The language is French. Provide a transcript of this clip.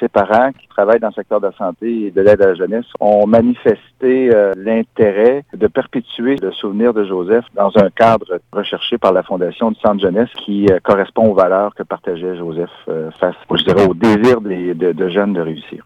Ses parents qui travaillent dans le secteur de la santé et de l'aide à la jeunesse ont manifesté euh, l'intérêt de perpétuer le souvenir de Joseph dans un cadre recherché par la Fondation du Centre Jeunesse qui euh, correspond aux valeurs que partageait Joseph euh, face, je dirais, au désir des, de jeunes de réussir.